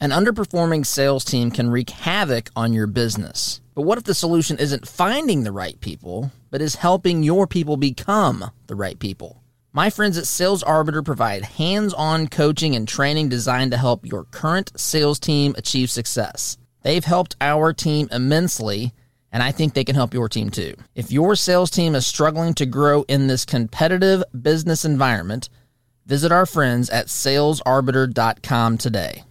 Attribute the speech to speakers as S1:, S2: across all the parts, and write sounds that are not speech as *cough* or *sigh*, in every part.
S1: An underperforming sales team can wreak havoc on your business. But what if the solution isn't finding the right people, but is helping your people become the right people? My friends at Sales Arbiter provide hands on coaching and training designed to help your current sales team achieve success. They've helped our team immensely, and I think they can help your team too. If your sales team is struggling to grow in this competitive business environment, visit our friends at salesarbiter.com today.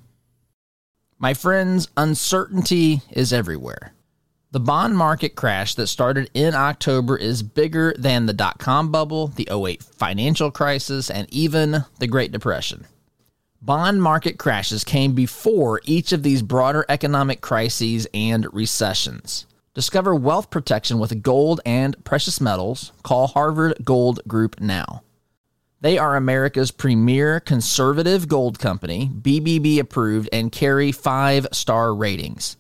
S1: My friends, uncertainty is everywhere. The bond market crash that started in October is bigger than the dot com bubble, the 08 financial crisis, and even the Great Depression. Bond market crashes came before each of these broader economic crises and recessions. Discover wealth protection with gold and precious metals. Call Harvard Gold Group now. They are America's premier conservative gold company, BBB approved, and carry five star ratings.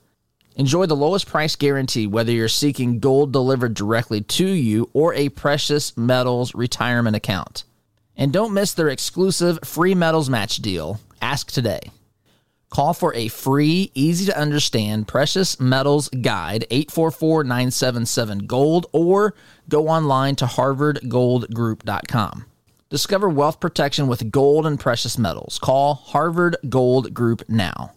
S1: Enjoy the lowest price guarantee whether you're seeking gold delivered directly to you or a precious metals retirement account. And don't miss their exclusive free metals match deal. Ask today. Call for a free, easy to understand precious metals guide 844 977 gold or go online to harvardgoldgroup.com. Discover wealth protection with gold and precious metals. Call Harvard Gold Group now.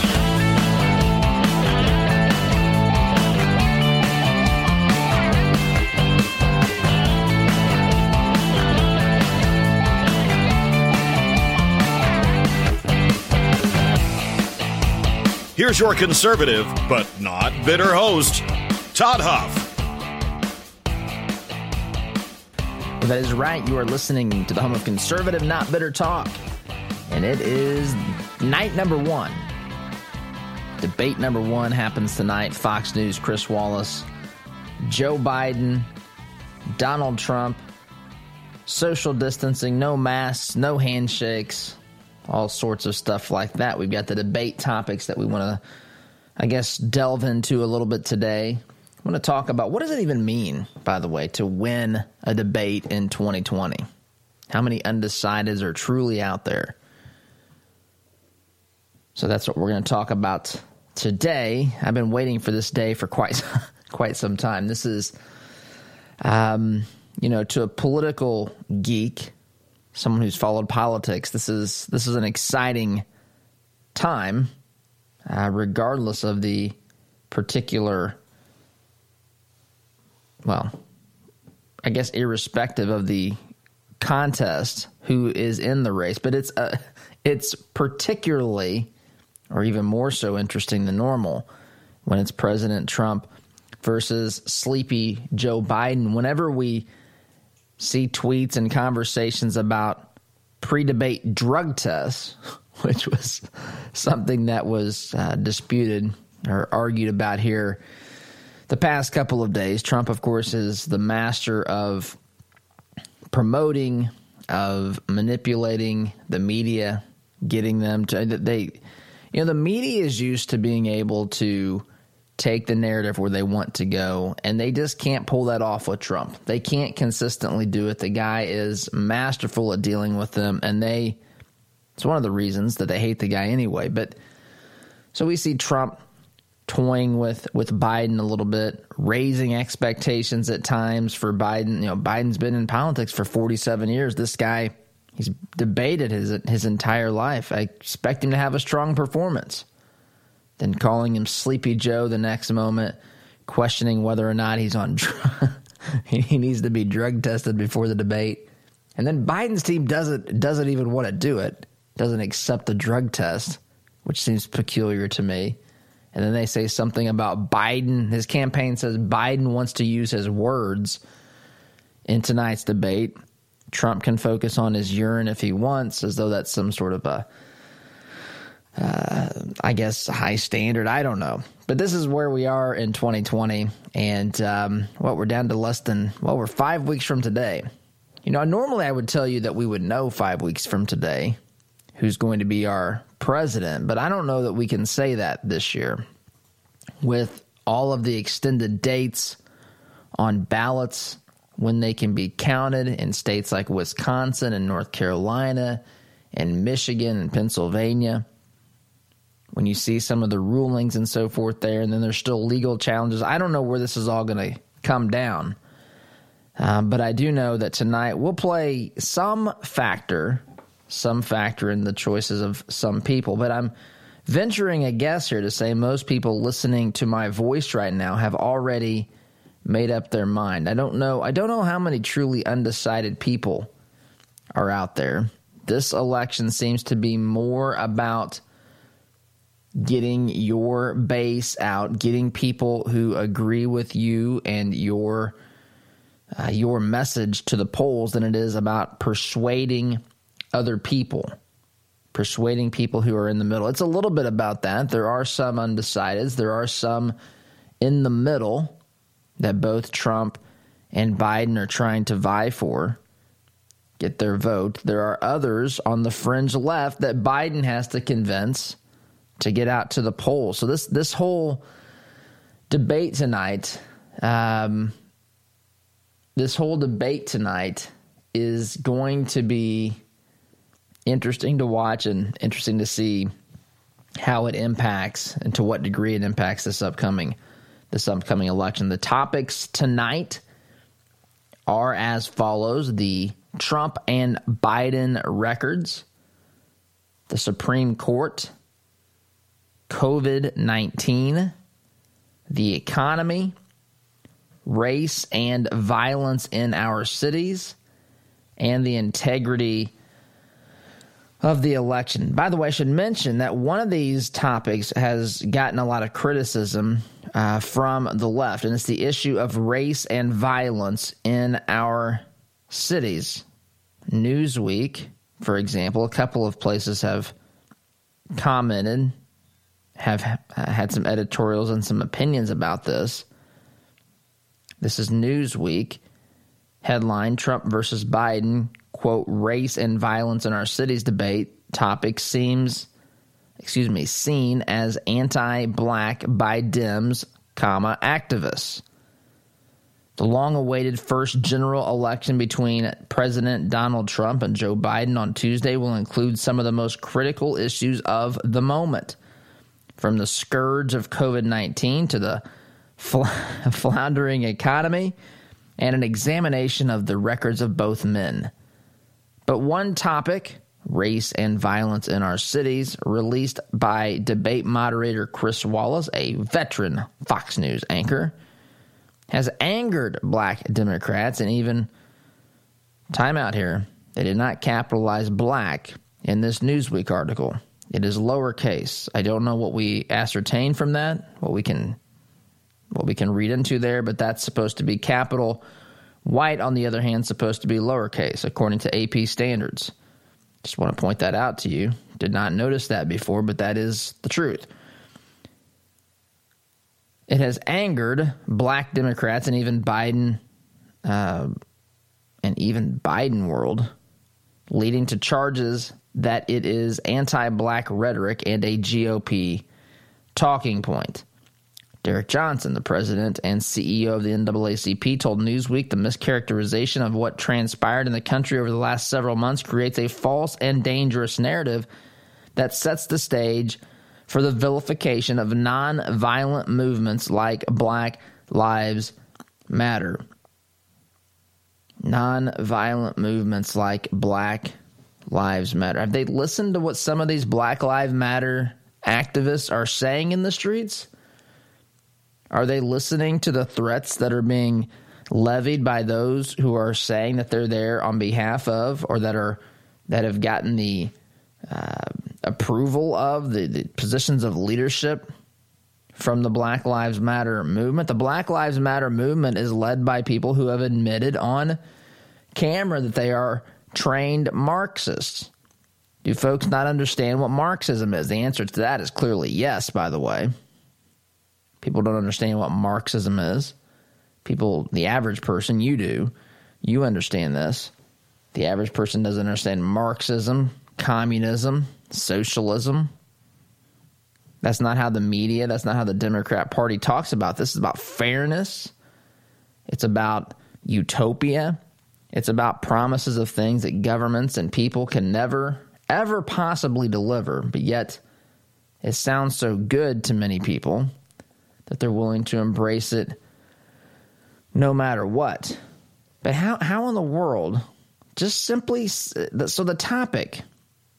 S2: Here's your conservative, but not bitter host, Todd Huff.
S1: That is right. You are listening to the home of conservative, not bitter talk. And it is night number one. Debate number one happens tonight. Fox News, Chris Wallace, Joe Biden, Donald Trump, social distancing, no masks, no handshakes all sorts of stuff like that. We've got the debate topics that we want to, I guess, delve into a little bit today. I want to talk about what does it even mean, by the way, to win a debate in 2020? How many undecideds are truly out there? So that's what we're going to talk about today. I've been waiting for this day for quite *laughs* quite some time. This is, um, you know, to a political geek someone who's followed politics, this is this is an exciting time, uh, regardless of the particular. Well, I guess irrespective of the contest, who is in the race, but it's uh, it's particularly, or even more so, interesting than normal when it's President Trump versus sleepy Joe Biden. Whenever we see tweets and conversations about pre debate drug tests, *laughs* which was something that was uh, disputed or argued about here the past couple of days. Trump, of course, is the master of promoting, of manipulating the media, getting them to they you know the media is used to being able to take the narrative where they want to go, and they just can't pull that off with Trump. They can't consistently do it. The guy is masterful at dealing with them, and they. It's one of the reasons that they hate the guy anyway. But so we see Trump toying with with Biden a little bit, raising expectations at times for Biden. You know, Biden's been in politics for 47 years. This guy, he's debated his his entire life. I expect him to have a strong performance then calling him Sleepy Joe the next moment, questioning whether or not he's on *laughs* drug. he needs to be drug tested before the debate. And then Biden's team doesn't doesn't even want to do it, doesn't accept the drug test. which seems peculiar to me. And then they say something about Biden. His campaign says Biden wants to use his words in tonight's debate. Trump can focus on his urine if he wants, as though that's some sort of a, uh, I guess, high standard. I don't know. But this is where we are in 2020. And, um, we're down to less than, well, we're five weeks from today. You know, normally I would tell you that we would know five weeks from today who's going to be our president, but I don't know that we can say that this year with all of the extended dates on ballots when they can be counted in states like Wisconsin and North Carolina and Michigan and Pennsylvania. When you see some of the rulings and so forth there, and then there's still legal challenges. I don't know where this is all going to come down. Um, but I do know that tonight we'll play some factor, some factor in the choices of some people. But I'm venturing a guess here to say most people listening to my voice right now have already made up their mind. I don't know. I don't know how many truly undecided people are out there. This election seems to be more about getting your base out, getting people who agree with you and your uh, your message to the polls than it is about persuading other people, persuading people who are in the middle. It's a little bit about that. There are some undecideds, there are some in the middle that both Trump and Biden are trying to vie for, get their vote. There are others on the fringe left that Biden has to convince to get out to the polls. So this this whole debate tonight, um, this whole debate tonight is going to be interesting to watch and interesting to see how it impacts and to what degree it impacts this upcoming this upcoming election. The topics tonight are as follows: the Trump and Biden records, the Supreme Court, COVID 19, the economy, race and violence in our cities, and the integrity of the election. By the way, I should mention that one of these topics has gotten a lot of criticism uh, from the left, and it's the issue of race and violence in our cities. Newsweek, for example, a couple of places have commented, have uh, had some editorials and some opinions about this. This is Newsweek. Headline Trump versus Biden, quote, race and violence in our cities debate topic seems, excuse me, seen as anti black by Dems, comma, activists. The long awaited first general election between President Donald Trump and Joe Biden on Tuesday will include some of the most critical issues of the moment. From the scourge of COVID 19 to the *laughs* floundering economy, and an examination of the records of both men. But one topic, race and violence in our cities, released by debate moderator Chris Wallace, a veteran Fox News anchor, has angered black Democrats and even, time out here, they did not capitalize black in this Newsweek article. It is lowercase. I don't know what we ascertain from that, what we can what we can read into there, but that's supposed to be capital. White, on the other hand, supposed to be lowercase, according to AP standards. Just want to point that out to you. Did not notice that before, but that is the truth. It has angered black Democrats and even Biden, uh, and even Biden world, leading to charges that it is anti black rhetoric and a GOP talking point. Derrick Johnson, the president and CEO of the NAACP, told Newsweek the mischaracterization of what transpired in the country over the last several months creates a false and dangerous narrative that sets the stage for the vilification of non-violent movements like Black Lives Matter. Non-violent movements like Black Lives Matter. Have they listened to what some of these Black Lives Matter activists are saying in the streets? Are they listening to the threats that are being levied by those who are saying that they're there on behalf of or that are that have gotten the uh, approval of the, the positions of leadership from the Black Lives Matter movement. The Black Lives Matter movement is led by people who have admitted on camera that they are trained Marxists. Do folks not understand what Marxism is? The answer to that is clearly yes, by the way. People don't understand what Marxism is. People, the average person, you do. You understand this. The average person doesn't understand Marxism, communism, socialism. That's not how the media, that's not how the Democrat Party talks about this. It's about fairness. It's about utopia. It's about promises of things that governments and people can never, ever possibly deliver. But yet, it sounds so good to many people that they're willing to embrace it no matter what. But how, how in the world, just simply, so the topic,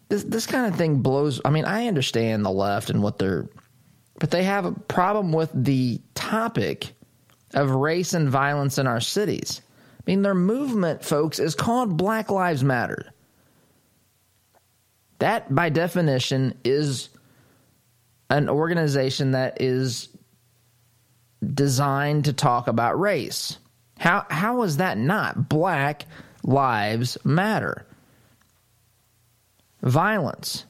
S1: this, this kind of thing blows. I mean, I understand the left and what they're, but they have a problem with the topic of race and violence in our cities. I mean, their movement, folks, is called Black Lives Matter. That, by definition, is an organization that is designed to talk about race. How how is that not Black Lives Matter? Violence.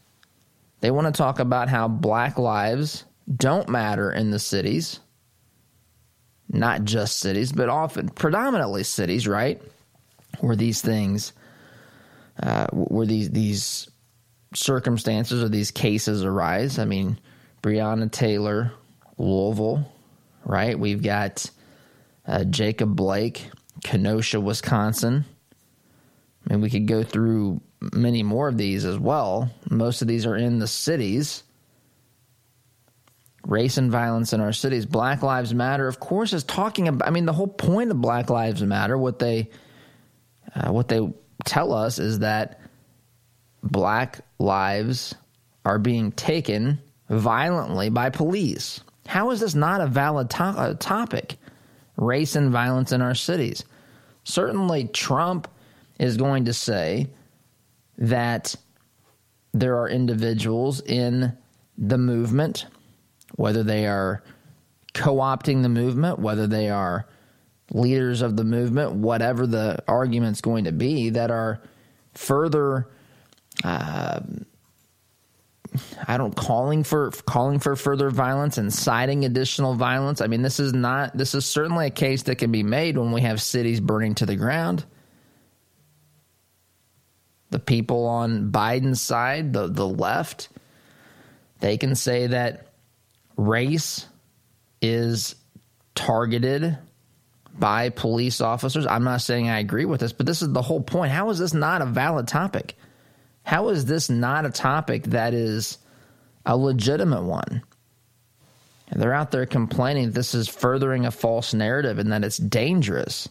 S1: They want to talk about how black lives don't matter in the cities not just cities, but often predominantly cities, right? Where these things, uh, where these these circumstances or these cases arise. I mean, Breonna Taylor, Louisville, right? We've got uh, Jacob Blake, Kenosha, Wisconsin. I mean, we could go through many more of these as well. Most of these are in the cities race and violence in our cities. Black Lives Matter, of course, is talking about. I mean, the whole point of Black Lives Matter, what they uh, what they tell us is that black lives are being taken violently by police. How is this not a valid to- uh, topic? Race and violence in our cities. Certainly, Trump is going to say that there are individuals in the movement whether they are co opting the movement, whether they are leaders of the movement, whatever the argument's going to be, that are further. Uh, I don't calling for calling for further violence, and inciting additional violence. I mean, this is not this is certainly a case that can be made when we have cities burning to the ground. The people on Biden's side, the the left, they can say that race is targeted by police officers. I'm not saying I agree with this, but this is the whole point. How is this not a valid topic? How is this not a topic that is a legitimate one? And they're out there complaining this is furthering a false narrative and that it's dangerous.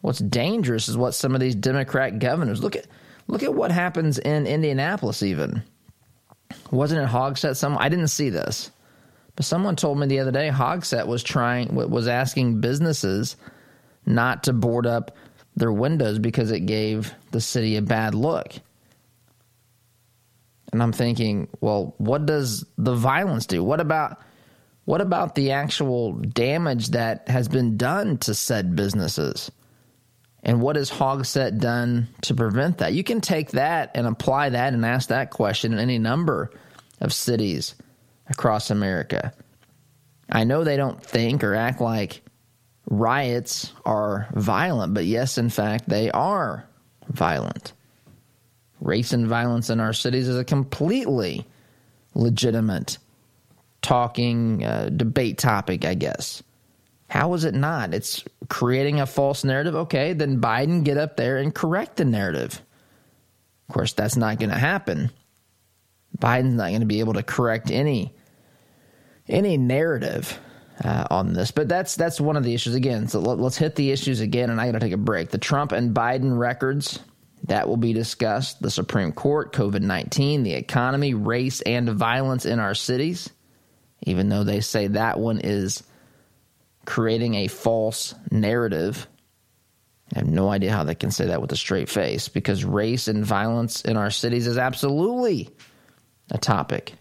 S1: What's dangerous is what some of these Democrat governors look at. Look at what happens in Indianapolis, even. Wasn't it Hogsett? Some I didn't see this, but someone told me the other day Hogsett was trying was asking businesses not to board up their windows because it gave the city a bad look. And I'm thinking, well, what does the violence do? What about what about the actual damage that has been done to said businesses? And what has Hogsett done to prevent that? You can take that and apply that and ask that question in any number of cities across America. I know they don't think or act like riots are violent, but yes, in fact, they are violent. Race and violence in our cities is a completely legitimate talking uh, debate topic, I guess. How is it not? It's creating a false narrative. Okay, then Biden get up there and correct the narrative. Of course, that's not going to happen. Biden's not going to be able to correct any any narrative uh, on this. But that's that's one of the issues again. So let, us hit the issues again, and I got to take a break. The Trump and Biden records that will be discussed. The Supreme Court, COVID nineteen, the economy, race, and violence in our cities. Even though they say that one is creating a false narrative I have no idea how they can say that with a straight face because race and violence in our cities is absolutely a topic.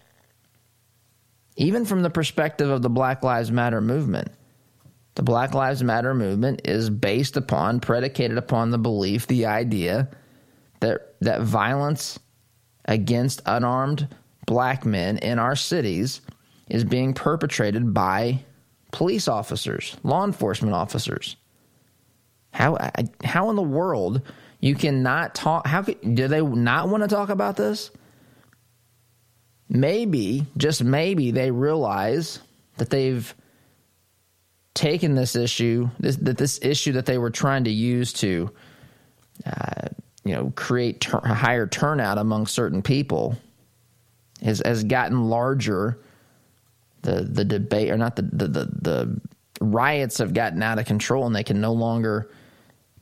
S1: Even from the perspective of the Black Lives Matter movement, the Black Lives Matter movement is based upon, predicated upon the belief, the idea that that violence against unarmed black men in our cities is being perpetrated by police officers, law enforcement officers. How how in the world you cannot talk? How do they not want to talk about this? Maybe, just maybe, they realize that they've taken this issue, this, that this issue that they were trying to use to, uh, you know, create higher turnout among certain people, has has gotten larger. The the debate, or not the the the, the riots have gotten out of control, and they can no longer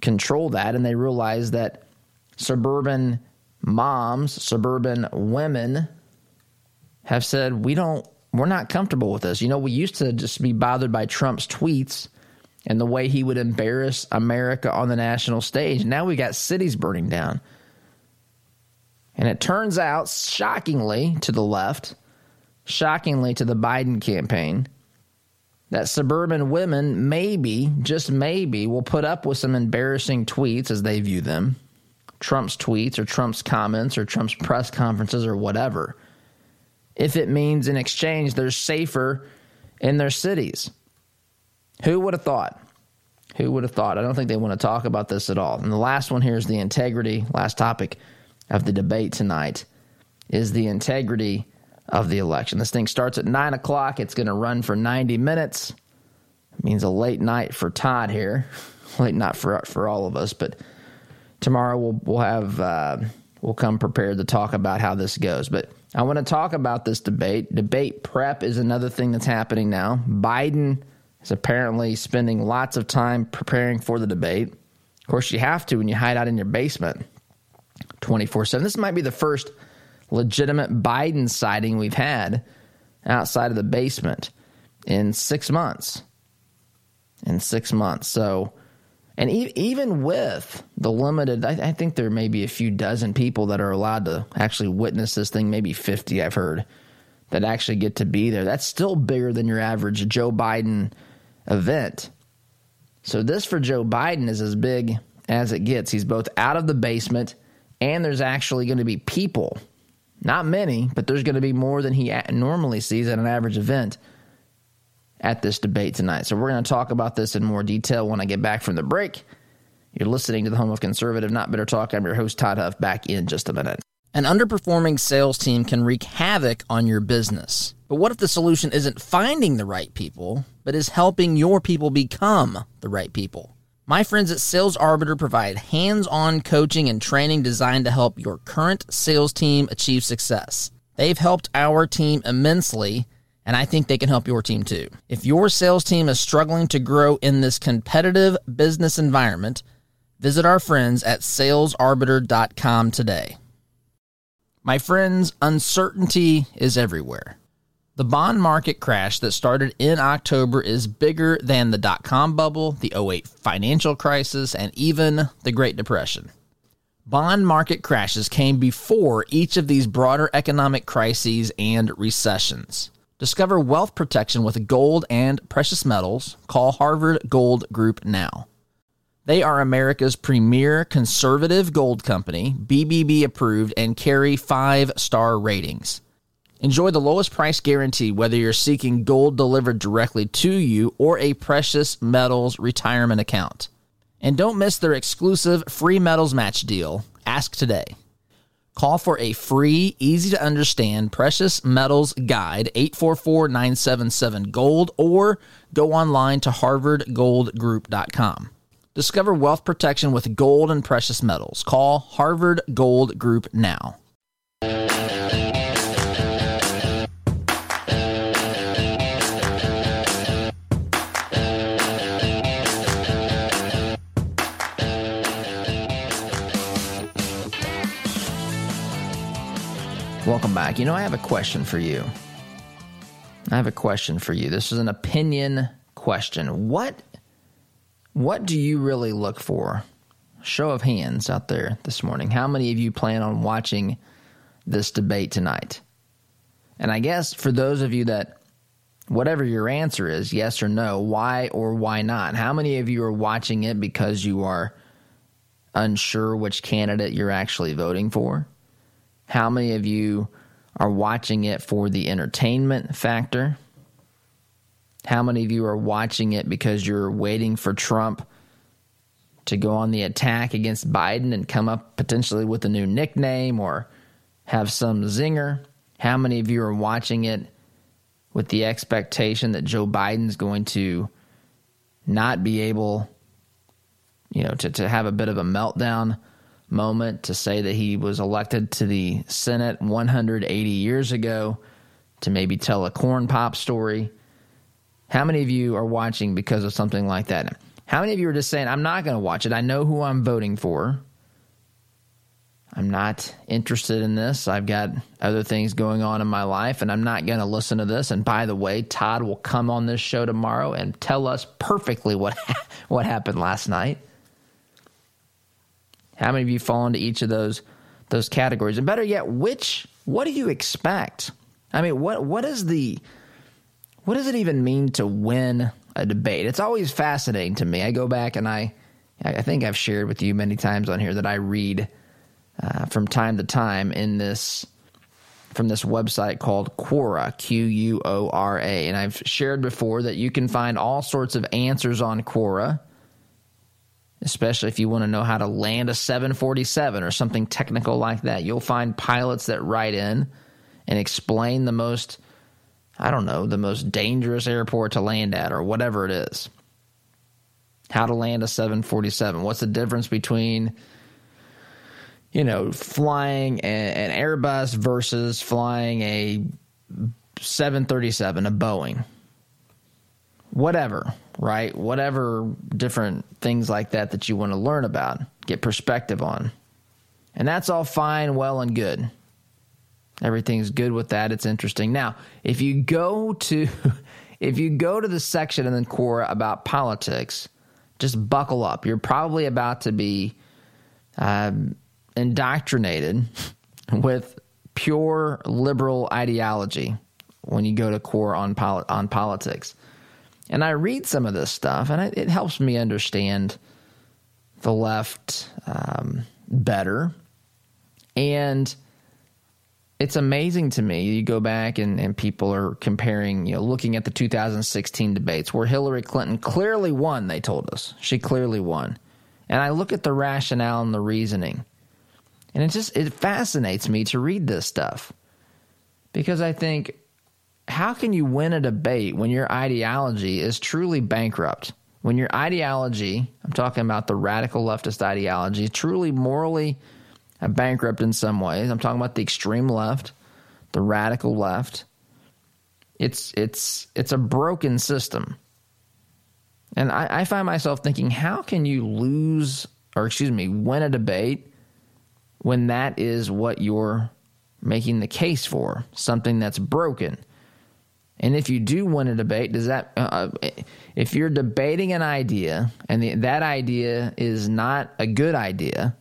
S1: control that, and they realize that suburban moms, suburban women have said, we don't, we're not comfortable with this. You know, we used to just be bothered by Trump's tweets and the way he would embarrass America on the national stage. Now we got cities burning down. And it turns out, shockingly to the left, shockingly to the Biden campaign, that suburban women maybe, just maybe, will put up with some embarrassing tweets as they view them Trump's tweets or Trump's comments or Trump's press conferences or whatever. If it means in exchange they're safer in their cities. Who would have thought? Who would have thought? I don't think they want to talk about this at all. And the last one here is the integrity. Last topic of the debate tonight is the integrity of the election. This thing starts at 9 o'clock. It's going to run for 90 minutes. It means a late night for Todd here. *laughs* Late night for, for all of us. But tomorrow we'll, we'll have, uh, we'll come prepared to talk about how this goes. But I want to talk about this debate. Debate prep is another thing that's happening now. Biden is apparently spending lots of time preparing for the debate. Of course, you have to when you hide out in your basement 24 7. This might be the first legitimate Biden sighting we've had outside of the basement in six months. In six months. So, and e- even with the limited, I, I, think there may be a few dozen people that are allowed to actually witness this thing, maybe 50, I've heard, that actually get to be there. That's still bigger than your average Joe Biden event. So, this for Joe Biden is as big as it gets. He's both out of the basement and there's actually going to be people not many, but there's going to be more than he normally sees at an average event at this debate tonight. So we're going to talk about this in more detail when I get back from the break. You're listening to the home of conservative, not bitter talk. I'm your host, Todd Huff, back in just a minute. An underperforming sales team can wreak havoc on your business. But what if the solution isn't finding the right people, but is helping your people become the right people? My friends at Sales Arbiter provide hands on coaching and training designed to help your current sales team achieve success. They've helped our team immensely, and I think they can help your team too. If your sales team is struggling to grow in this competitive business environment, visit our friends at salesarbiter.com today. My friends, uncertainty is everywhere. The bond market crash that started in October is bigger than the dot com bubble, the 08 financial crisis, and even the Great Depression. Bond market crashes came before each of these broader economic crises and recessions. Discover wealth protection with gold and precious metals. Call Harvard Gold Group now. They are America's premier conservative gold company, BBB approved, and carry five star ratings. Enjoy the lowest price guarantee whether you're seeking gold delivered directly to you or a precious metals retirement account. And don't miss their exclusive free metals match deal. Ask today. Call for a free, easy to understand precious metals guide 844 977 Gold or go online to harvardgoldgroup.com. Discover wealth protection with gold and precious metals. Call Harvard Gold Group now. Welcome back. You know, I have a question for you. I have a question for you. This is an opinion question. What what do you really look for show of hands out there this morning. How many of you plan on watching this debate tonight? And I guess for those of you that, whatever your answer is, yes or no, why or why not? How many of you are watching it because you are unsure which candidate you're actually voting for? How many of you are watching it for the entertainment factor? How many of you are watching it because you're waiting for Trump to go on the attack against Biden and come up potentially with a new nickname or have some zinger? How many of you are watching it with the expectation that Joe Biden's going to not be able, you know, to, to have a bit of a meltdown moment to say that he was elected to the Senate 180 years ago, to maybe tell a corn pop story? How many of you are watching because of something like that? How many of you are just saying, I'm not going to watch it? I know who I'm voting for. I'm not interested in this. I've got other things going on in my life, and I'm not going to listen to this. And by the way, Todd will come on this show tomorrow and tell us perfectly what *laughs* what happened last night. How many of you fall into each of those those categories? And better yet, which what do you expect? I mean, what what is the what does it even mean to win a debate? It's always fascinating to me. I go back and I I think I've shared with you many times on here that I read uh, from time to time in this from this website called Quora, Q U O R A. And I've shared before that you can find all sorts of answers on Quora, especially if you want to know how to land a 747 or something technical like that. You'll find pilots that write in and explain the most, I don't know, the most dangerous airport to land at or whatever it is. How to land a 747. What's the difference between you know, flying an Airbus versus flying a 737, a Boeing. Whatever, right? Whatever different things like that that you want to learn about, get perspective on. And that's all fine, well, and good. Everything's good with that. It's interesting. Now, if you go to *laughs* if you go to the section in the Quora about politics, just buckle up. You're probably about to be um, indoctrinated *laughs* with pure liberal ideology when you go to Quora on poli- on politics. And I read some of this stuff, and it, it helps me understand the left um, better. And it's amazing to me. You go back and, and people are comparing, you know, looking at the 2016 debates where Hillary Clinton clearly won, they told us. She clearly won. And I look at the rationale and the reasoning. And it just it fascinates me to read this stuff. Because I think how can you win a debate when your ideology is truly bankrupt? When your ideology, I'm talking about the radical leftist ideology, is truly morally bankrupt in some ways. I'm talking about the extreme left, the radical left. It's it's it's a broken system. And I, I find myself thinking, how can you lose or excuse me, win a debate when that is what you're making the case for, something that's broken. And if you do win a debate, does that, uh, uh, if you're debating an idea and the, that idea is not a good idea,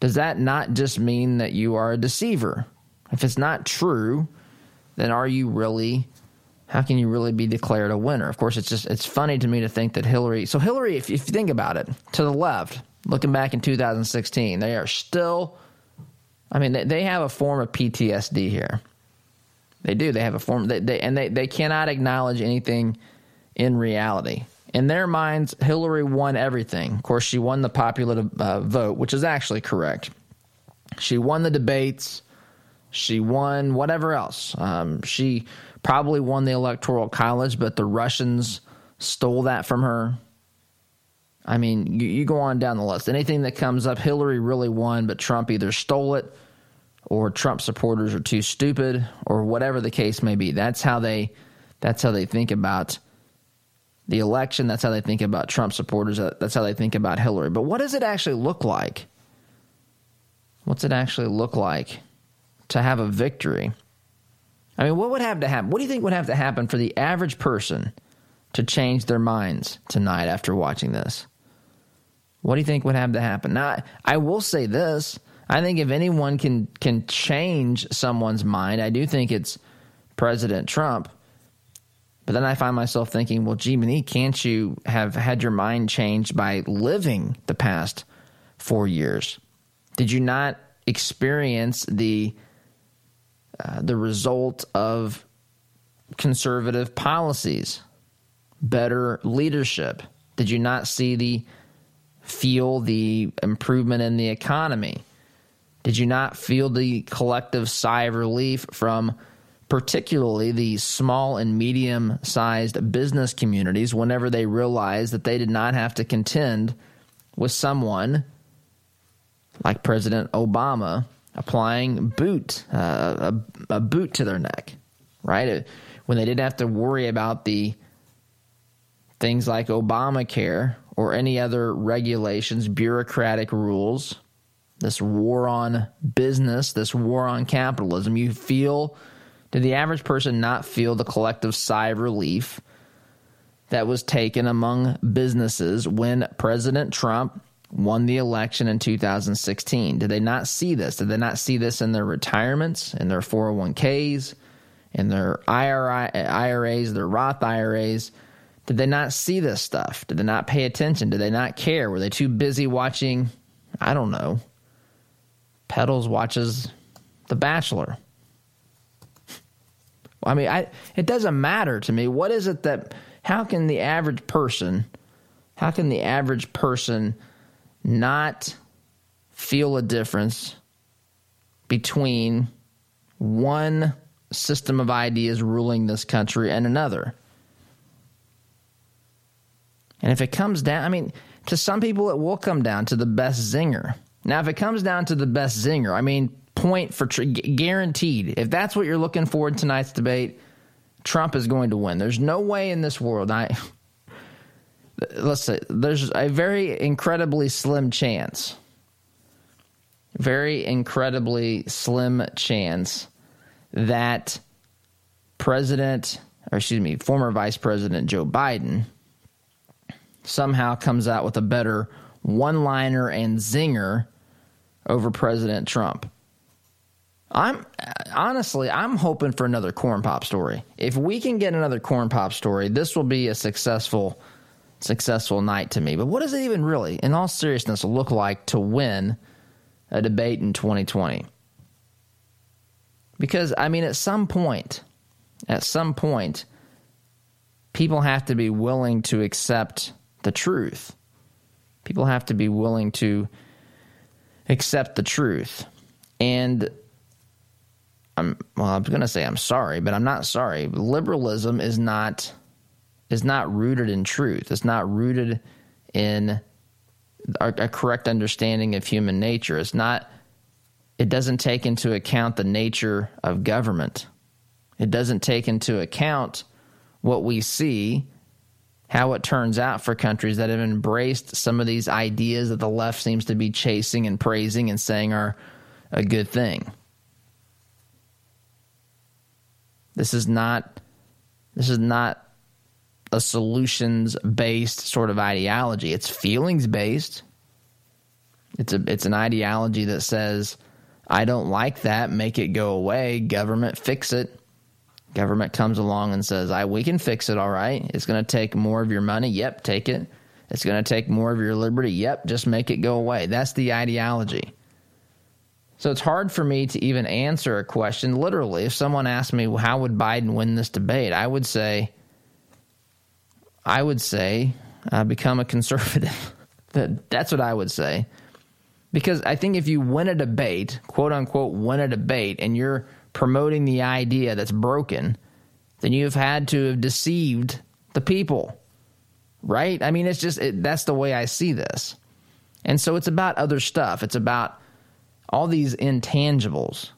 S1: does that not just mean that you are a deceiver? If it's not true, then are you really, how can you really be declared a winner? Of course, it's just, it's funny to me to think that Hillary, so Hillary, if, if you think about it, to the left, looking back in 2016, they are still, I mean, they, they have a form of PTSD here. They do. They have a form, they, they, and they, they cannot acknowledge anything in reality. In their minds, Hillary won everything. Of course, she won the popular uh, vote, which is actually correct. She won the debates. She won whatever else. Um, she probably won the electoral college, but the Russians stole that from her. I mean, you, you go on down the list. Anything that comes up, Hillary really won, but Trump either stole it or Trump supporters are too stupid or whatever the case may be. That's how they that's how they think about the election. That's how they think about Trump supporters. Uh, that's how they think about Hillary. But what does it actually look like? What's it actually look like to have a victory? I mean, what would have to happen? What do you think would have to happen for the average person to change their minds tonight after watching this? What do you think would have to happen? Now, I will say this. I think if anyone can can change someone's mind, I do think it's President Trump. But then I find myself thinking, well, gee, can't you have had your mind changed by living the past four years? Did you not experience the uh, the result of conservative policies, better leadership? Did you not see the feel the improvement in the economy? Did you not feel the collective sigh of relief from particularly the small and medium sized business communities whenever they realized that they did not have to contend with someone like President Obama applying boot uh, a, a, boot to their neck, right? When they didn't have to worry about the things like Obamacare or any other regulations, bureaucratic rules, this war on business, this war on capitalism. You feel did the average person not feel the collective sigh of relief that was taken among businesses when President Trump won the election in 2016? Did they not see this? Did they not see this in their retirements, in their 401ks, in their IRAs, their Roth IRAs? Did they not see this stuff? Did they not pay attention? Did they not care? Were they too busy watching, I don't know, Pedals watches The Bachelor? I mean, I it doesn't matter to me. What is it that? How can the average person? How can the average person not feel a difference between one system of ideas ruling this country and another? And if it comes down, I mean, to some people, it will come down to the best zinger. Now, if it comes down to the best zinger, I mean, point for tr- guaranteed. If that's what you're looking for in tonight's debate, Trump is going to win. There's no way in this world. I *laughs* let's say there's a very incredibly slim chance, very incredibly slim chance that President, or excuse me, former Vice President Joe Biden somehow comes out with a better one liner and zinger over President Trump. I'm honestly, I'm hoping for another corn pop story. If we can get another corn pop story, this will be a successful, successful night to me. But what does it even really, in all seriousness, look like to win a debate in 2020? Because I mean, at some point, at some point, people have to be willing to accept the truth. People have to be willing to accept the truth. And I'm well, I'm going to say I'm sorry, but I'm not sorry. Liberalism is not is not rooted in truth. It's not rooted in a, a correct understanding of human nature. It's not it doesn't take into account the nature of government. It doesn't take into account what we see, how it turns out for countries that have embraced some of these ideas that the left seems to be chasing and praising and saying are a good thing. This is not this is not a solutions based sort of ideology. It's feelings based. It's a it's an ideology that says I don't like that, make it go away, government fix it. Government comes along and says, "I we can fix it all right. It's going to take more of your money. Yep, take it. It's going to take more of your liberty. Yep, just make it go away." That's the ideology. So it's hard for me to even answer a question. Literally, if someone asked me, well, how would Biden win this debate? I would say, I would say, uh, become a conservative. *laughs* that, that's what I would say. Because I think if you win a debate, quote unquote, win a debate, and you're promoting the idea that's broken, then you've had to have deceived the people. Right? I mean, it's just, it, that's the way I see this. And so it's about other stuff. It's about all these intangibles,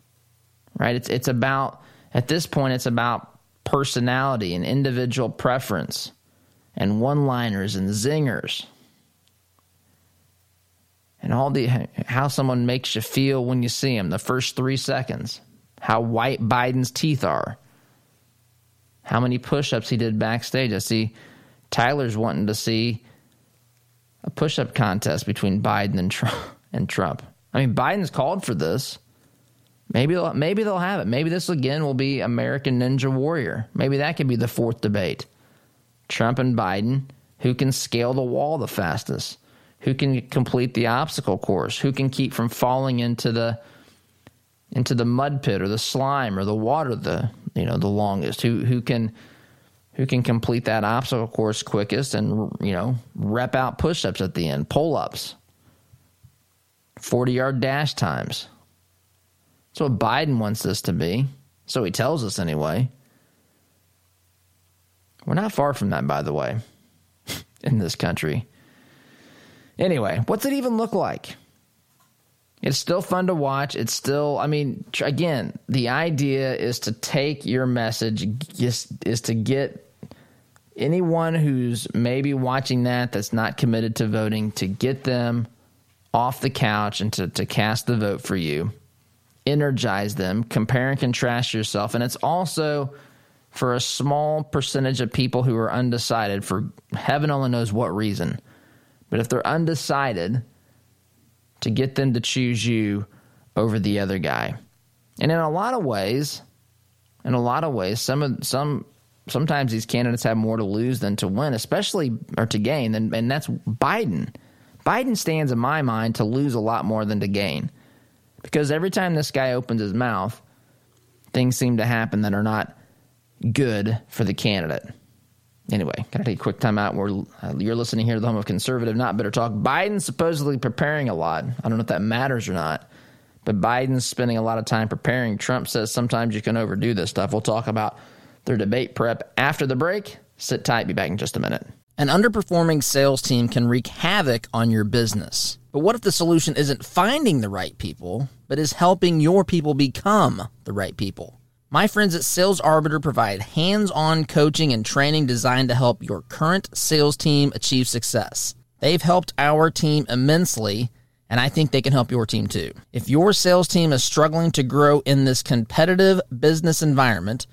S1: right? It's it's about at this point it's about personality and individual preference and one-liners and zingers. And all the how someone makes you feel when you see them the first 3 seconds. How white Biden's teeth are. How many push-ups he did backstage. I see Tyler's wanting to see a push-up contest between Biden and Trump. *laughs* And Trump. I mean, Biden's called for this. Maybe they'll, maybe they'll have it. Maybe this again will be American Ninja Warrior. Maybe that could be the fourth debate. Trump and Biden, who can scale the wall the fastest, who can complete the obstacle course, who can keep from falling into the into the mud pit or the slime or the water the you know the longest, who who can who can complete that obstacle course quickest and you know rep out push-ups at the end, pull-ups, 40-yard dash times. That's what Biden wants this to be. So he tells us anyway. We're not far from that, by the way, *laughs* in this country. Anyway, what's it even look like? It's still fun to watch. It's still, I mean, again, the idea is to take your message, is, is to get anyone who's maybe watching that that's not committed to voting to get them off the couch and to, to cast the vote for you energize them, compare and contrast yourself. And it's also for a small percentage of people who are undecided for heaven only knows what reason. But if they're undecided, to get them to choose you over the other guy. And in a lot of ways, in a lot of ways, some of some sometimes these candidates have more to lose than to win, especially or to gain, and, and that's Biden. Biden stands in my mind to lose a lot more than to gain. Because every time this guy opens his mouth, things seem to happen that are not good for the candidate. Anyway, gotta take a quick time out. Where uh, you're listening here to the home of conservative, not bitter talk. Biden's supposedly preparing a lot. I don't know if that matters or not, but Biden's spending a lot of time preparing. Trump says sometimes you can overdo this stuff. We'll talk about their debate prep after the break. Sit tight. Be back in just a minute. An underperforming sales team can wreak havoc on your business. But what if the solution isn't finding the right people, but is helping your people become the right people? My friends at Sales Arbiter provide hands on coaching and training designed to help your current sales team achieve success. They've helped our team immensely, and I think they can help your team too. If your sales team is struggling to grow in this competitive business environment,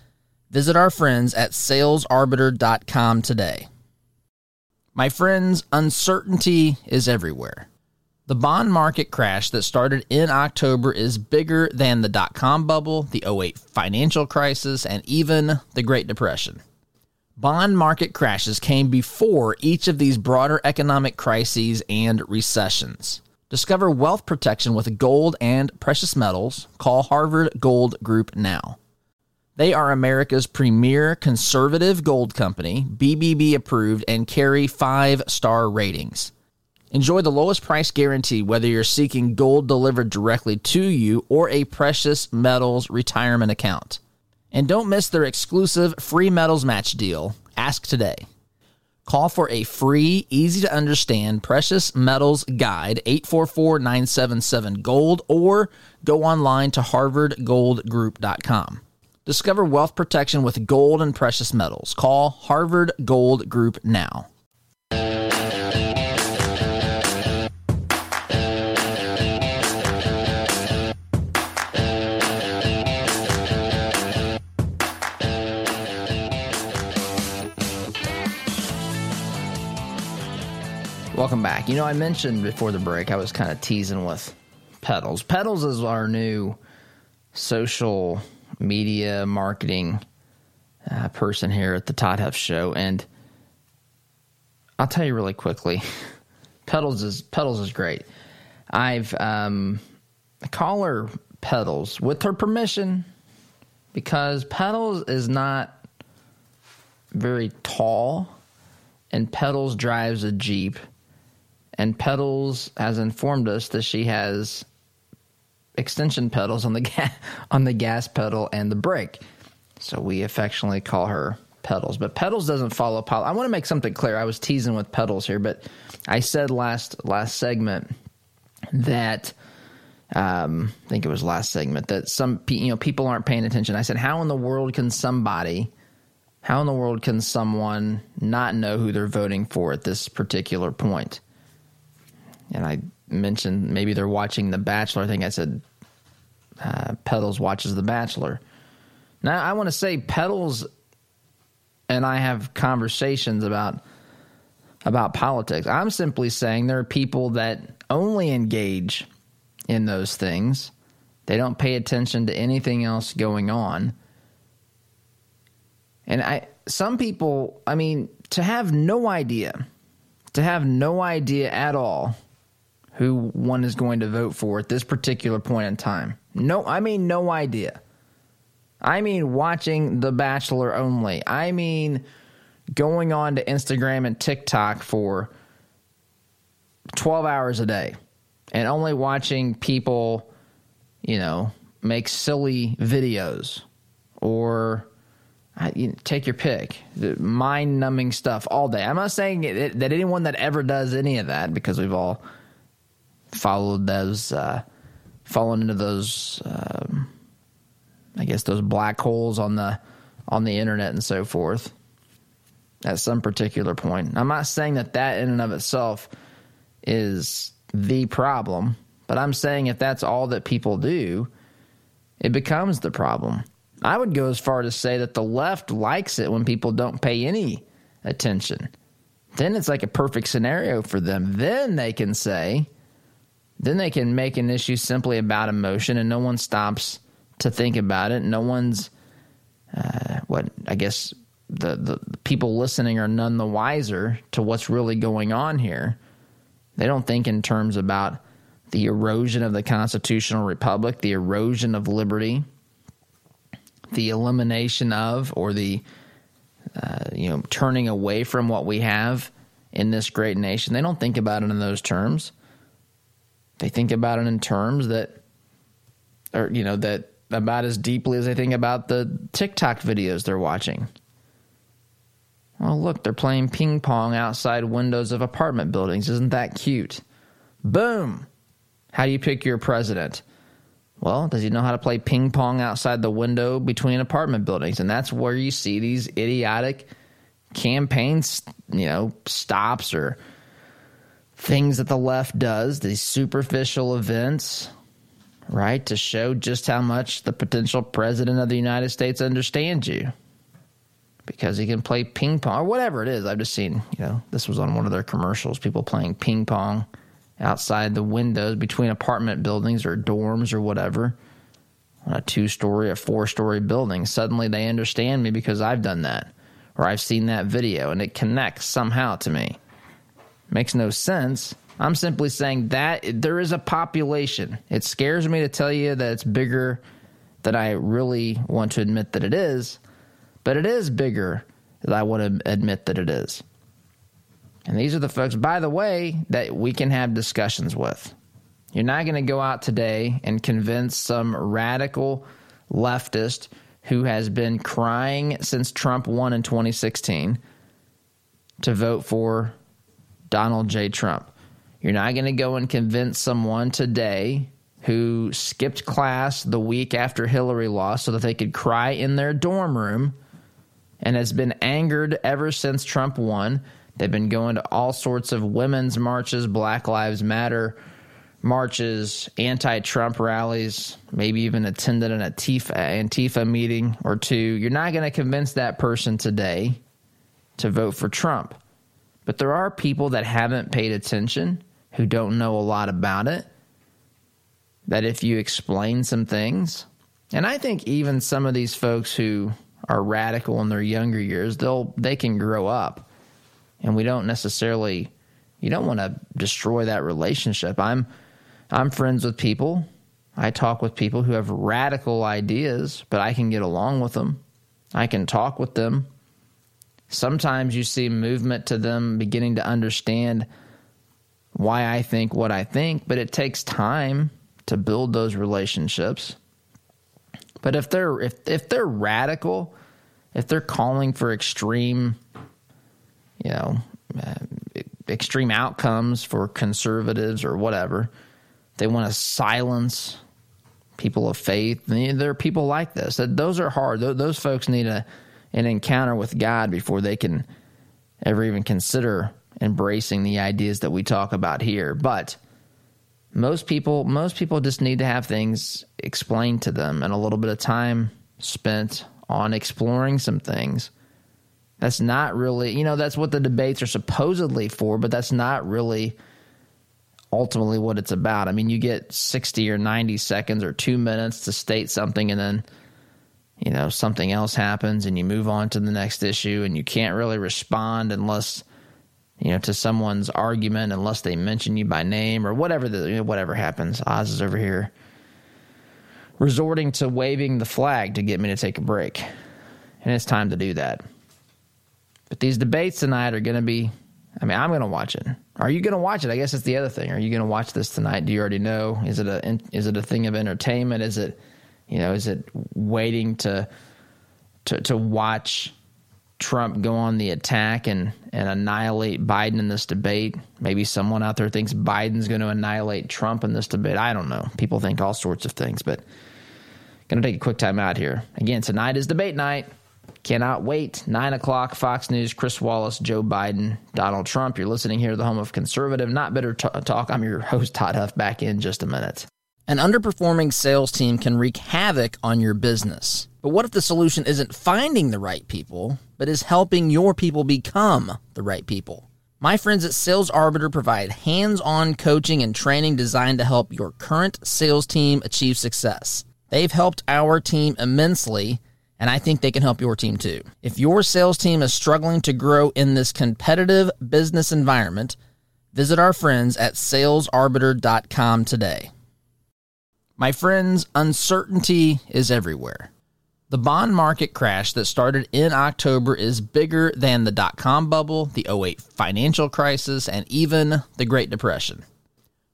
S1: visit our friends at salesarbiter.com today. My friends, uncertainty is everywhere. The bond market crash that started in October is bigger than the dot com bubble, the 08 financial crisis, and even the Great Depression. Bond market crashes came before each of these broader economic crises and recessions. Discover wealth protection with gold and precious metals. Call Harvard Gold Group now. They are America's premier conservative gold company, BBB approved, and carry five star ratings. Enjoy the lowest price guarantee whether you're seeking gold delivered directly to you or a precious metals retirement account. And don't miss their exclusive free metals match deal. Ask today. Call for a free, easy to understand precious metals guide 844 977 Gold or go online to harvardgoldgroup.com. Discover wealth protection with gold and precious metals. Call Harvard Gold Group now. Welcome back. You know, I mentioned before the break, I was kind of teasing with Pedals. Pedals is our new social media marketing uh, person here at the Todd Huff Show, and I'll tell you really quickly, *laughs* Pedals is Pedals is great. I've um, call her Pedals with her permission because Pedals is not very tall, and Pedals drives a Jeep and Pedals has informed us that she has extension pedals on the ga- *laughs* on the gas pedal and the brake. So we affectionately call her Pedals. But Pedals doesn't follow Pilot. I want to make something clear. I was teasing with Pedals here, but I said last last segment that um, I think it was last segment that some you know people aren't paying attention. I said, how in the world can somebody, how in the world can someone not know who they're voting for at this particular point? And I mentioned maybe they're watching The Bachelor. I think I said uh, Pedals watches The Bachelor. Now I want to say Pedals and I have conversations about about politics. I'm simply saying there are people that only engage in those things. They don't pay attention to anything else going on. And I some people, I mean, to have no idea, to have no idea at all who one is going to vote for at this particular point in time. No, I mean no idea. I mean watching The Bachelor only. I mean going on to Instagram and TikTok for 12 hours a day and only watching people, you know, make silly videos or uh, you take your pick, mind numbing stuff all day. I'm not saying that anyone that ever does any of that, because we've all followed those, uh, fallen into those, um, I guess those black holes on the on the internet and so forth at some particular point. I'm not saying that that in and of itself is the problem, but I'm saying if that's all that people do, it becomes the problem. I would go as far to say that the left likes it when people don't pay any attention. Then it's like a perfect scenario for them. Then they can say, then they can make an issue simply about emotion and no one stops to think about it. No one's, uh, what I guess the, the people listening are none the wiser to what's really going on here. They don't think in terms about the erosion of the constitutional republic, the erosion of liberty, the elimination of, or the uh, you know turning away from what we have in this great nation. They don't think about it in those terms. They think about it in terms that, or you know that about as deeply as they think about the TikTok videos they're watching. Oh, look, they're playing ping pong outside windows of apartment buildings. Isn't that cute? Boom. How do you pick your president? Well, does he know how to play ping pong outside the window between apartment buildings? And that's where you see these idiotic campaigns, you know, stops or things that the left does, these superficial events, right, to show just how much the potential president of the United States understands you because he can play ping pong or whatever it is. I've just seen, you know, this was on one of their commercials, people playing ping pong outside the windows between apartment buildings or dorms or whatever on a two story a four story building. Suddenly they understand me because I've done that or I've seen that video and it connects somehow to me. Makes no sense. I'm simply saying that there is a population. It scares me to tell you that it's bigger than I really want to admit that it is but it is bigger than I want to admit that it is. And these are the folks, by the way, that we can have discussions with. You're not going to go out today and convince some radical leftist who has been crying since Trump won in 2016 to vote for Donald J. Trump. You're not going to go and convince someone today who skipped class the week after Hillary lost so that they could cry in their dorm room and has been angered ever since Trump won. They've been going to all sorts of women's marches, Black Lives Matter marches, anti Trump rallies, maybe even attended an Antifa, Antifa meeting or two. You're not going to convince that person today to vote for Trump. But there are people that haven't paid attention, who don't know a lot about it, that if you explain some things, and I think even some of these folks who are radical in their younger years, they'll they can grow up, and we don't necessarily you don't want to destroy that relationship. I'm I'm friends with people. I talk with people who have radical ideas, but I can get along with them. I can talk with them. Sometimes you see movement to them beginning to understand why I think what I think, but it takes time to build those relationships. But if they're if if they're radical, if they're calling for extreme, you know, uh, extreme outcomes for conservatives or whatever, they want to silence people of faith. There are people like this. Those are hard. Those folks need a an encounter with God before they can ever even consider embracing the ideas that we talk about here. But most people most people just need to have things explained to them and a little bit of time spent on exploring some things That's not really, you know, that's what the debates are supposedly for, but that's not really ultimately what it's about. I mean, you get 60 or 90 seconds or two minutes to state something, and then, you know, something else happens, and you move on to the next issue, and you can't really respond unless, you know, to someone's argument, unless they mention you by name or whatever the, you know, whatever happens. Oz is over here resorting to waving the flag to get me to take a break. And it's time to do that. But these debates tonight are going to be, I mean, I'm going to watch it. Are you going to watch it? I guess it's the other thing. Are you going to watch this tonight? Do you already know? Is it a is it a thing of entertainment? Is it, you know, is it waiting to to to watch Trump go on the attack and and annihilate Biden in this debate? Maybe someone out there thinks Biden's going to annihilate Trump in this debate. I don't know. People think all sorts of things, but going to take a quick time out here. Again, tonight is debate night. Cannot wait. Nine o'clock, Fox News, Chris Wallace, Joe Biden, Donald Trump. You're listening here to the home of conservative, not bitter t- talk. I'm your host, Todd Huff, back in just a minute. An underperforming sales team can wreak havoc on your business. But what if the solution isn't finding the right people, but is helping your people become the right people? My friends at Sales Arbiter provide hands on coaching and training designed to help your current sales team achieve success. They've helped our team immensely and I think they can help your team too. If your sales team is struggling to grow in this competitive business environment, visit our friends at salesarbiter.com today. My friends, uncertainty is everywhere. The bond market crash that started in October is bigger than the dot com bubble, the 08 financial crisis, and even the Great Depression.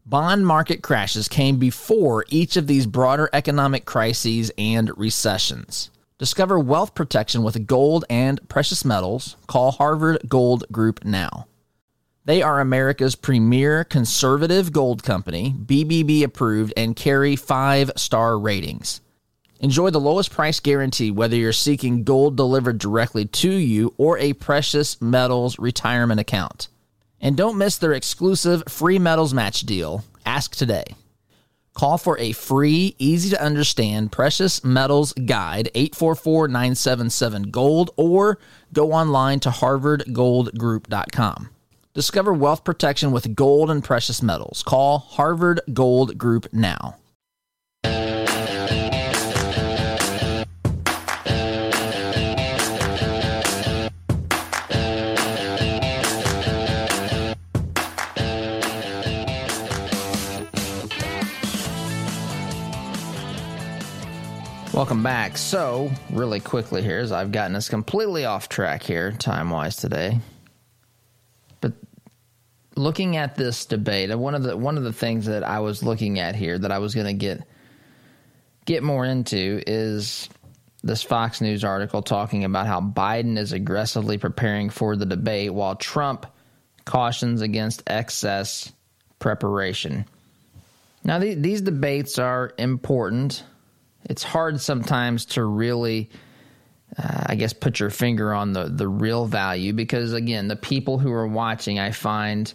S1: Bond market crashes came before each of these broader economic crises and recessions. Discover wealth protection with gold and precious metals. Call Harvard Gold Group now. They are America's premier conservative gold company, BBB approved, and carry five star ratings. Enjoy the lowest price guarantee whether you're seeking gold delivered directly to you or a precious metals retirement account. And don't miss their exclusive free metals match deal. Ask today. Call for a free, easy to understand precious metals guide 844 977 Gold or go online to harvardgoldgroup.com. Discover wealth protection with gold and precious metals. Call Harvard Gold Group now. Welcome back. So, really quickly here, as I've gotten us completely off track here, time wise today. Looking at this debate, uh, one of the one of the things that I was looking at here that I was going to get get more into is this Fox News article talking about how Biden is aggressively preparing for the debate while Trump cautions against excess preparation. Now, these debates are important it's hard sometimes to really uh, I guess put your finger on the the real value because again, the people who are watching, I find,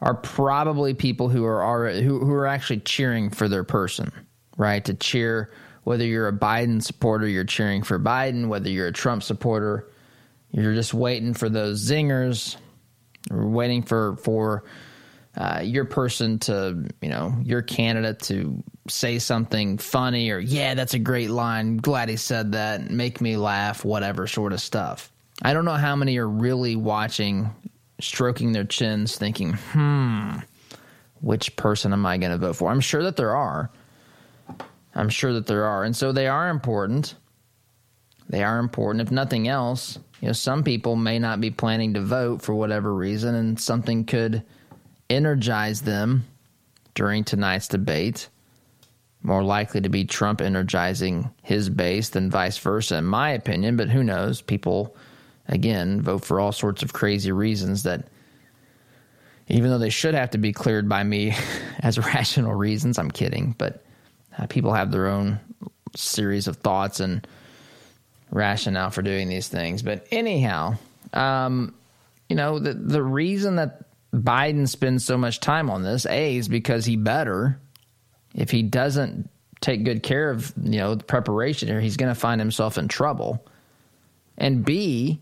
S1: are probably people who are already who, who are actually cheering for their person, right? To cheer whether you're a Biden supporter, you're cheering for Biden, whether you're a Trump supporter, you're just waiting for those zingers, or waiting for for uh, your person to, you know, your candidate to say something funny or, yeah, that's a great line. Glad he said that. Make me laugh, whatever sort of stuff. I don't know how many are really watching, stroking their chins, thinking, hmm, which person am I going to vote for? I'm sure that there are. I'm sure that there are. And so they are important. They are important. If nothing else, you know, some people may not be planning to vote for whatever reason, and something could energize them during tonight's debate. More likely to be Trump energizing his base than vice versa, in my opinion. But who knows? People, again, vote for all sorts of crazy reasons that, even though they should have to be cleared by me *laughs* as rational reasons, I'm kidding. But uh, people have their own series of thoughts and rationale for doing these things. But anyhow, um, you know, the the reason that Biden spends so much time on this, A, is because he better. If he doesn't take good care of, you know, the preparation here, he's going to find himself in trouble. And B,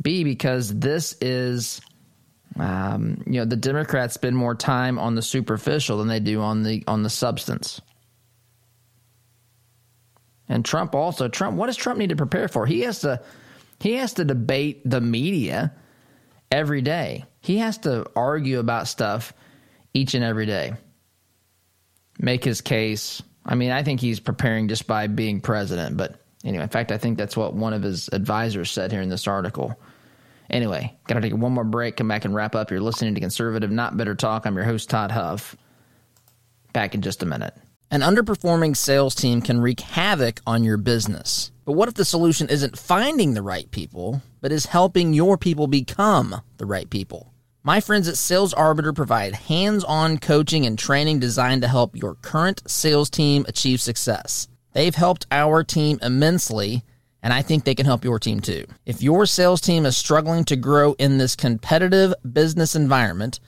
S1: B, because this is, um, you know, the Democrats spend more time on the superficial than they do on the on the substance. And Trump also, Trump, what does Trump need to prepare for? He has to, he has to debate the media every day. He has to argue about stuff each and every day. Make his case. I mean, I think he's preparing just by being president, but anyway, in fact, I think that's what one of his advisors said here in this article. Anyway, gotta take one more break, come back and wrap up. You're listening to Conservative Not Bitter Talk. I'm your host, Todd Huff. Back in just a minute. An underperforming sales team can wreak havoc on your business. But what if the solution isn't finding the right people, but is helping your people become the right people? My friends at Sales Arbiter provide hands on coaching and training designed to help your current sales team achieve success. They've helped our team immensely, and I think they can help your team too. If your sales team is struggling to grow in this competitive business environment,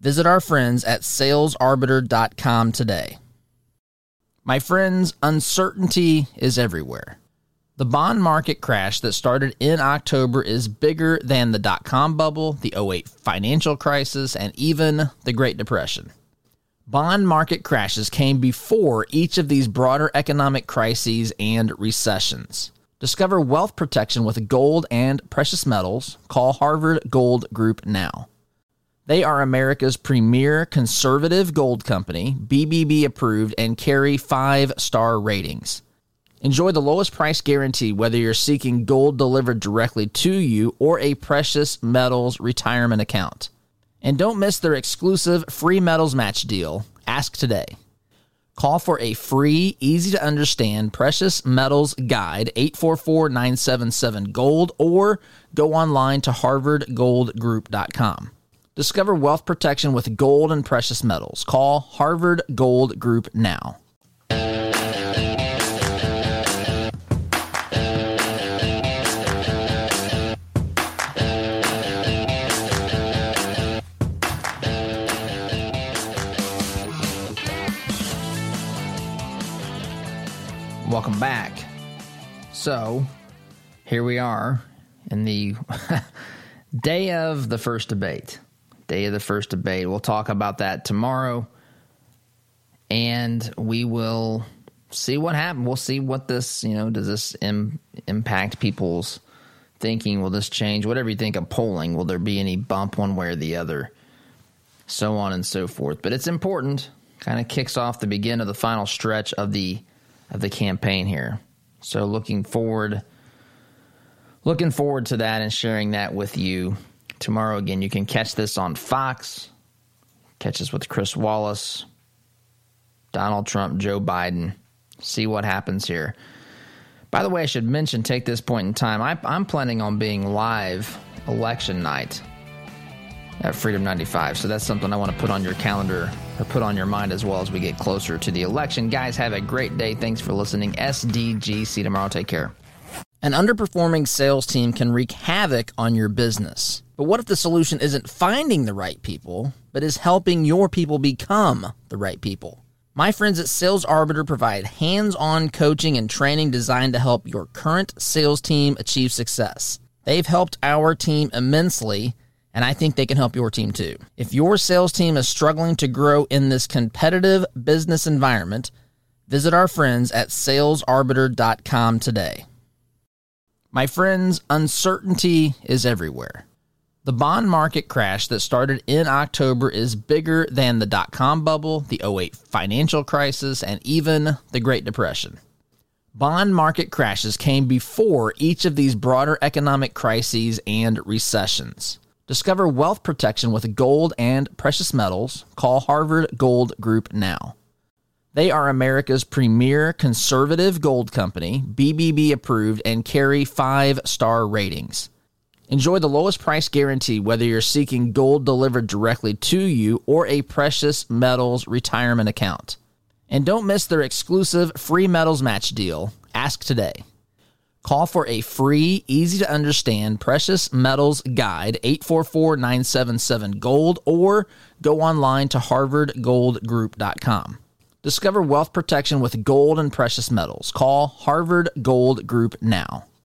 S1: visit our friends at salesarbiter.com today. My friends, uncertainty is everywhere. The bond market crash that started in October is bigger than the dot com bubble, the 08 financial crisis, and even the Great Depression. Bond market crashes came before each of these broader economic crises and recessions. Discover wealth protection with gold and precious metals. Call Harvard Gold Group now. They are America's premier conservative gold company, BBB approved, and carry five star ratings. Enjoy the lowest price guarantee whether you're seeking gold delivered directly to you or a precious metals retirement account. And don't miss their exclusive free metals match deal. Ask today. Call for a free, easy to understand precious metals guide 844 977 gold or go online to harvardgoldgroup.com. Discover wealth protection with gold and precious metals. Call Harvard Gold Group now. Welcome back. So, here we are in the *laughs* day of the first debate day of the first debate. We'll talk about that tomorrow, and we will see what happens. We'll see what this, you know, does this Im- impact people's thinking? Will this change? Whatever you think of polling, will there be any bump one way or the other? So on and so forth. But it's important. Kind of kicks off the begin of the final stretch of the of the campaign here. So looking forward looking forward to that and sharing that with you tomorrow. Again, you can catch this on Fox. Catch us with Chris Wallace, Donald Trump, Joe Biden. See what happens here. By the way, I should mention, take this point in time. I, I'm planning on being live election night at Freedom 95. So that's something I want to put on your calendar or put on your mind as well as we get closer to the election. Guys, have a great day. Thanks for listening. SDGC tomorrow. Take care. An underperforming sales team can wreak havoc on your business. But what if the solution isn't finding the right people, but is helping your people become the right people? My friends at Sales Arbiter provide hands on coaching and training designed to help your current sales team achieve success. They've helped our team immensely, and I think they can help your team too. If your sales team is struggling to grow in this competitive business environment, visit our friends at salesarbiter.com today. My friends, uncertainty is everywhere. The bond market crash that started in October is bigger than the dot com bubble, the 08 financial crisis, and even the Great Depression. Bond market crashes came before each of these broader economic crises and recessions. Discover wealth protection with gold and precious metals. Call Harvard Gold Group now. They are America's premier conservative gold company, BBB approved, and carry five star ratings. Enjoy the lowest price guarantee whether you're seeking gold delivered directly to you or a precious metals retirement account. And don't miss their exclusive free metals match deal. Ask today. Call for a free, easy to understand precious metals guide 844 977 gold or go online to harvardgoldgroup.com. Discover wealth protection with gold and precious metals. Call Harvard Gold Group now.